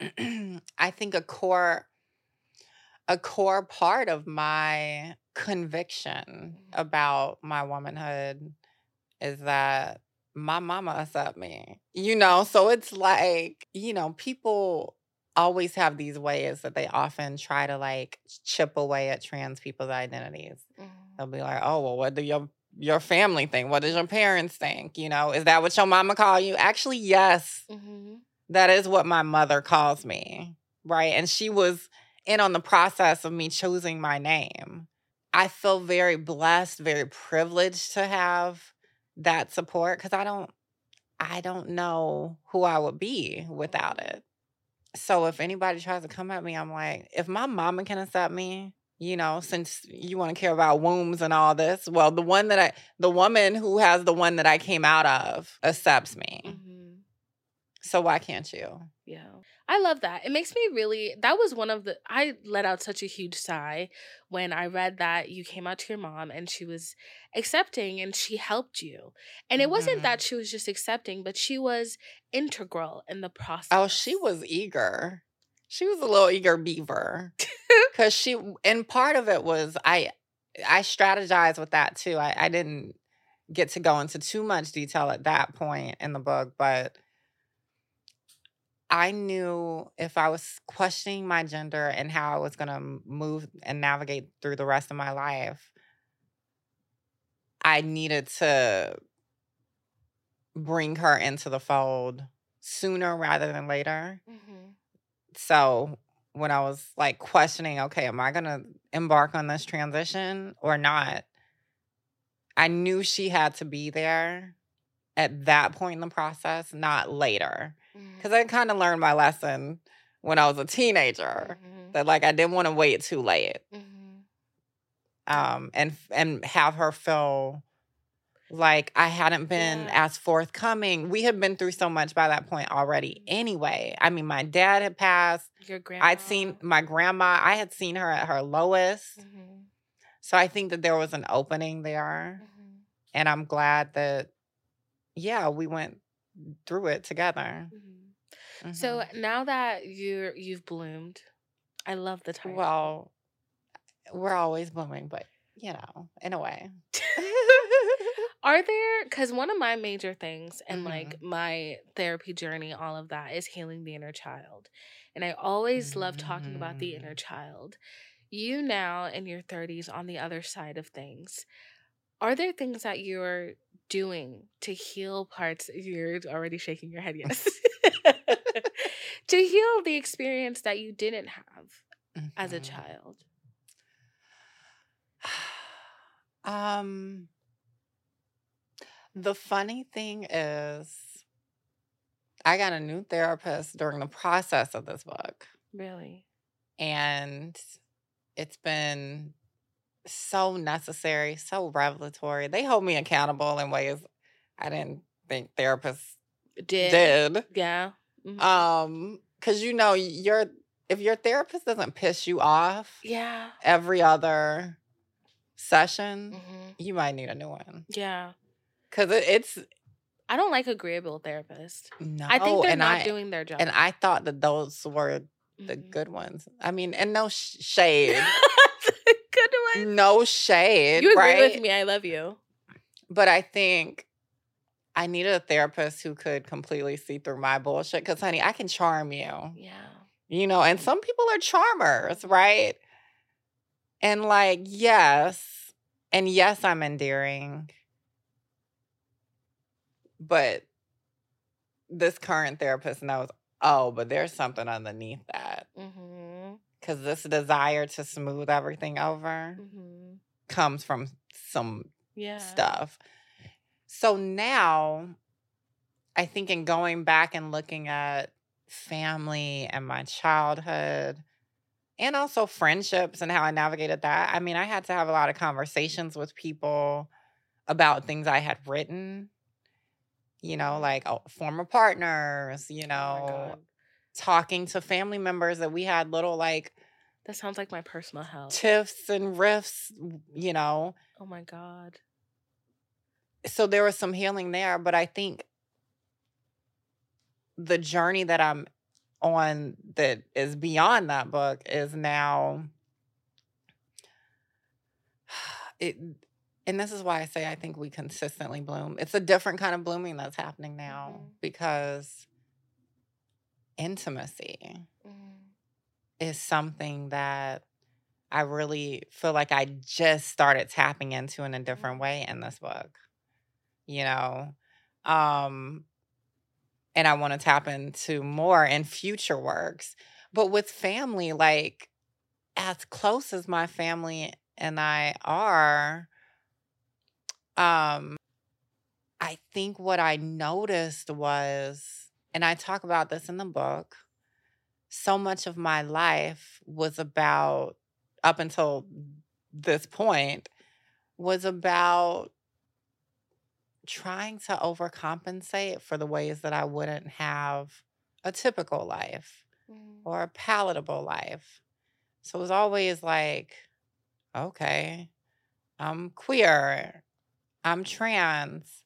I think a core a core part of my conviction Mhm. about my womanhood is that my mama accept me. You know, so it's like, you know, people always have these ways that they often try to like chip away at trans people's identities. They'll be like, "Oh, well, what do your your family think? What does your parents think? You know, is that what your mama call you?" Actually, yes. Mm-hmm. That is what my mother calls me, right? And she was in on the process of me choosing my name. I feel very blessed, very privileged to have that support because I don't I don't know who I would be without it. So if anybody tries to come at me, I'm like, if my mama can accept me, you know, since you want to care about wombs and all this, well, the one that I the woman who has the one that I came out of accepts me. Mm-hmm. So why can't you? Yeah. I love that. It makes me really that was one of the I let out such a huge sigh when I read that you came out to your mom and she was accepting and she helped you. And it wasn't Mhm. that she was just accepting, but she was integral in the process. Oh, she was eager. She was a little eager beaver. Cause she and part of it was I I strategized with that too. I, I didn't get to go into too much detail at that point in the book, but I knew if I was questioning my gender and how I was gonna move and navigate through the rest of my life, I needed to bring her into the fold sooner rather than later. Mhm. So when I was like questioning, okay, am I gonna embark on this transition or not? I knew she had to be there at that point in the process, not later. Because I kind of learned my lesson when I was a teenager Mhm. that like I didn't want to wait too late. Mhm. Um and and have her feel like I hadn't been Yeah. as forthcoming. We had been through so much by that point already anyway. I mean, my dad had passed. Your grandma. I'd seen my grandma, I had seen her at her lowest. Mhm. So I think that there was an opening there. Mhm. And I'm glad that, yeah, we went through it together. Mhm. So Mhm. now that you're you've bloomed, I love the title. well, we're always blooming, but you know, in a way. Are there because one of my major things and Mhm. like my therapy journey, all of that is healing the inner child. And I always love talking about the inner Mm. child. You now in your 30s on the other side of things. Are there things that you're doing to heal parts? You're already shaking your head, yes. to heal the experience that you didn't have as a Mhm. child. Um, the funny thing is, I got a new therapist during the process of this book, Really? and it's been so necessary, so revelatory. They hold me accountable in ways I didn't think therapists Did. did. Yeah. Mhm. Um, because you know, your if your therapist doesn't piss you off yeah. every other session, hmm you might need a new one. Yeah. Cause it, it's I don't like agreeable therapists. no, I think they're not I, doing their job. and I thought that those were the Mhm. good ones. I mean, and no sh- shade, no shade, You agree right? with me. I love you. But I think I needed a therapist who could completely see through my bullshit. Because, honey, I can charm you, Yeah. you know, and some people are charmers, right? And like, yes, and yes, I'm endearing. But this current therapist knows, oh, but there's something underneath that. Mm-hmm. Because this desire to smooth everything over Mm-hmm. comes from some Yeah. stuff. So now I think in going back and looking at family and my childhood and also friendships and how I navigated that, I mean, I had to have a lot of conversations with people about things I had written, you know, like oh, former partners, you Oh know, God. Talking to family members that we had little like That sounds like my personal health. tiffs and riffs, you know. oh my God. so there was some healing there, but I think the journey that I'm on that is beyond that book is now it and this is why I say I think we consistently bloom. It's a different kind of blooming that's happening now Mhm. because intimacy Mm. is something that I really feel like I just started tapping into in a different way in this book. You know, um and I want to tap into more in future works. But with family like as close as my family and I are um I think what I noticed was and I talk about this in the book so much of my life was about up until this point was about trying to overcompensate for the ways that I wouldn't have a typical life Mm. or a palatable life. So it was always like, okay, I'm queer, I'm trans,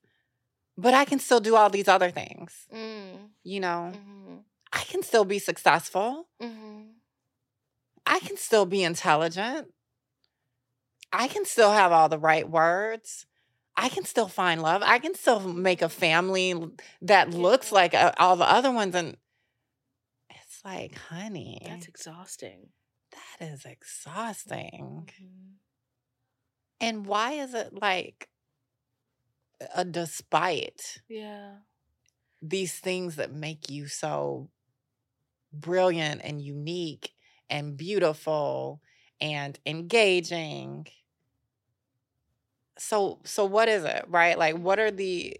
but I can still do all these other things. Mm. You know, Mm-hmm. I can still be successful. Mm-hmm. I can still be intelligent. I can still have all the right words. I can still find love. I can still make a family that looks like uh, all the other ones. And it's like, honey, That's exhausting. that is exhausting. Mhm. And why is it like a despite Yeah. these things that make you so brilliant and unique and beautiful and engaging. So so what is it right? Like what are the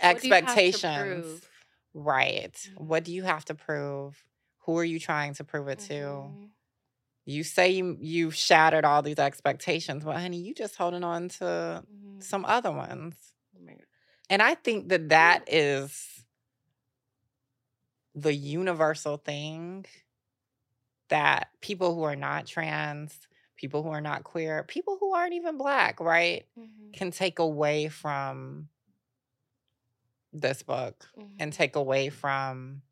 What do you have to expectations right. What mm-hmm. do you have to prove? Who are you trying to prove it to? Mhm. You say you you shattered all these expectations but honey you just holding on to Mhm. some other ones Oh and I think that that is the universal thing that people who are not trans, people who are not queer, people who aren't even black, right, Mhm. can take away from this book and Mhm. take away from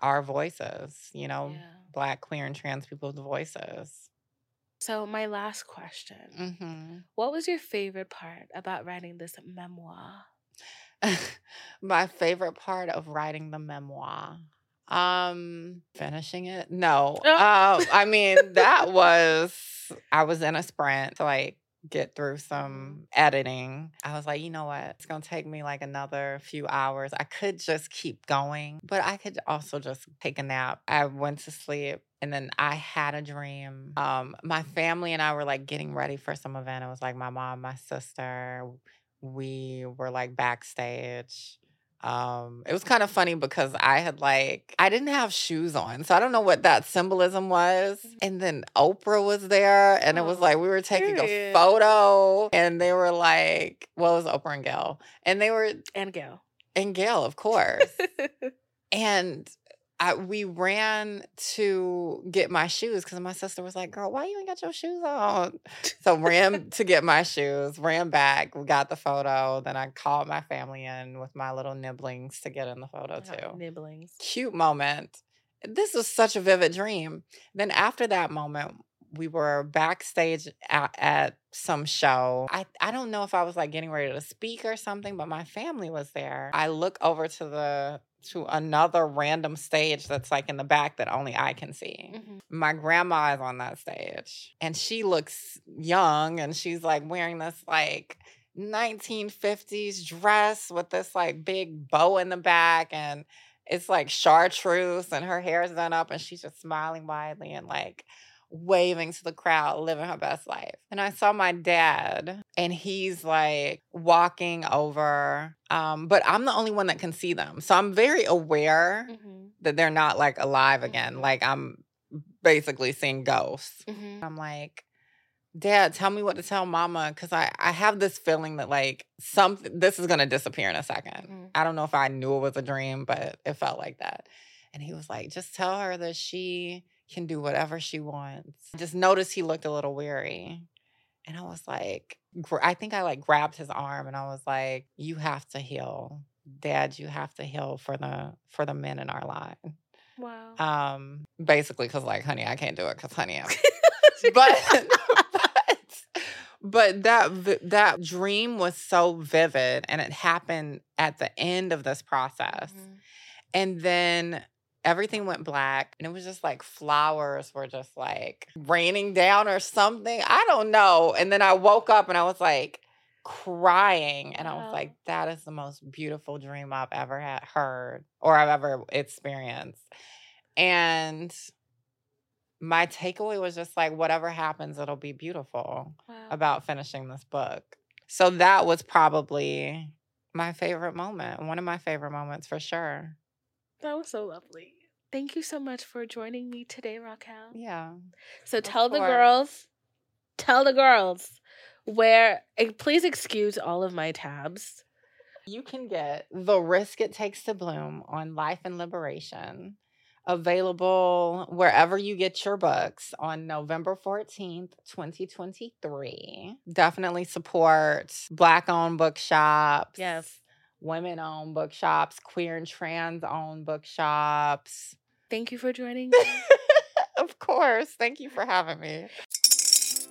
our voices, you know, Yeah. Black, queer, and trans people's voices. So my last question: hmm What was your favorite part about writing this memoir? My favorite part of writing the memoir. Um, finishing it? No. Oh. Um, I mean, that was I was in a sprint like get through some editing. I was like, you know what? It's gonna take me like another few hours. I could just keep going, but I could also just take a nap. I went to sleep and then I had a dream. Um, my family and I were like getting ready for some event. It was like my mom, my sister, we were like backstage. Um, it was kind of funny because I had like I didn't have shoes on, so I don't know what that symbolism was. And then Oprah was there, and it was Oh, like we were taking period. a photo, and they were like, "Well, it was Oprah and Gayle," and they were And Gayle. and Gayle, of course. and I, we ran to get my shoes because my sister was like, "Girl, why you ain't got your shoes on?" So ran to get my shoes, ran back, we got the photo. Then I called my family in with my little nibblings to get in the photo Uh, too. Nibblings. Cute moment. this was such a vivid dream. Then after that moment, we were backstage at, at some show. I, I don't know if I was like getting ready to speak or something, but my family was there. I look over to the to another random stage that's like in the back that only I can see. Mhm. My grandma is on that stage and she looks young and she's like wearing this like 1950s dress with this like big bow in the back and it's like chartreuse and her hair's done up and she's just smiling widely and like waving to the crowd, living her best life. And I saw my dad and he's like walking over. Um, but I'm the only one that can see them. So I'm very aware Mhm. that they're not like alive again. Mhm. Like I'm basically seeing ghosts. Mhm. I'm like, Dad, tell me what to tell mama. Cause I, I have this feeling that like something this is gonna disappear in a 2nd Mm. I don't know if I knew it was a dream, but it felt like that. And he was like, just tell her that she can do whatever she wants. I just noticed he looked a little weary. And I was like, I think I like grabbed his arm and I was like, you have to heal. Dad, you have to heal for the for the men in our line. Wow. Um, basically, because like, honey, I can't do it because honey, but but but that that dream was so vivid and it happened at the end of this process Mhm. and then everything went black and it was just like flowers were just like raining down or something i don't know and then i woke up and i was like crying and i was like that is the most beautiful dream i've ever had heard or i've ever experienced and my takeaway was just like whatever happens it'll be beautiful Wow. about finishing this book so that was probably my favorite moment one of my favorite moments for sure That was so lovely. Thank you so much for joining me today, Raquel. yeah So tell the girls, tell the girls where, eh, please excuse all of my tabs. You can get The Risk It Takes to Bloom on Life and Liberation, available wherever you get your books on November 14th, 2023. Definitely support Black owned bookshops. Yes. Women owned bookshops, queer and trans owned bookshops. Thank you for joining me. of course. Thank you for having me.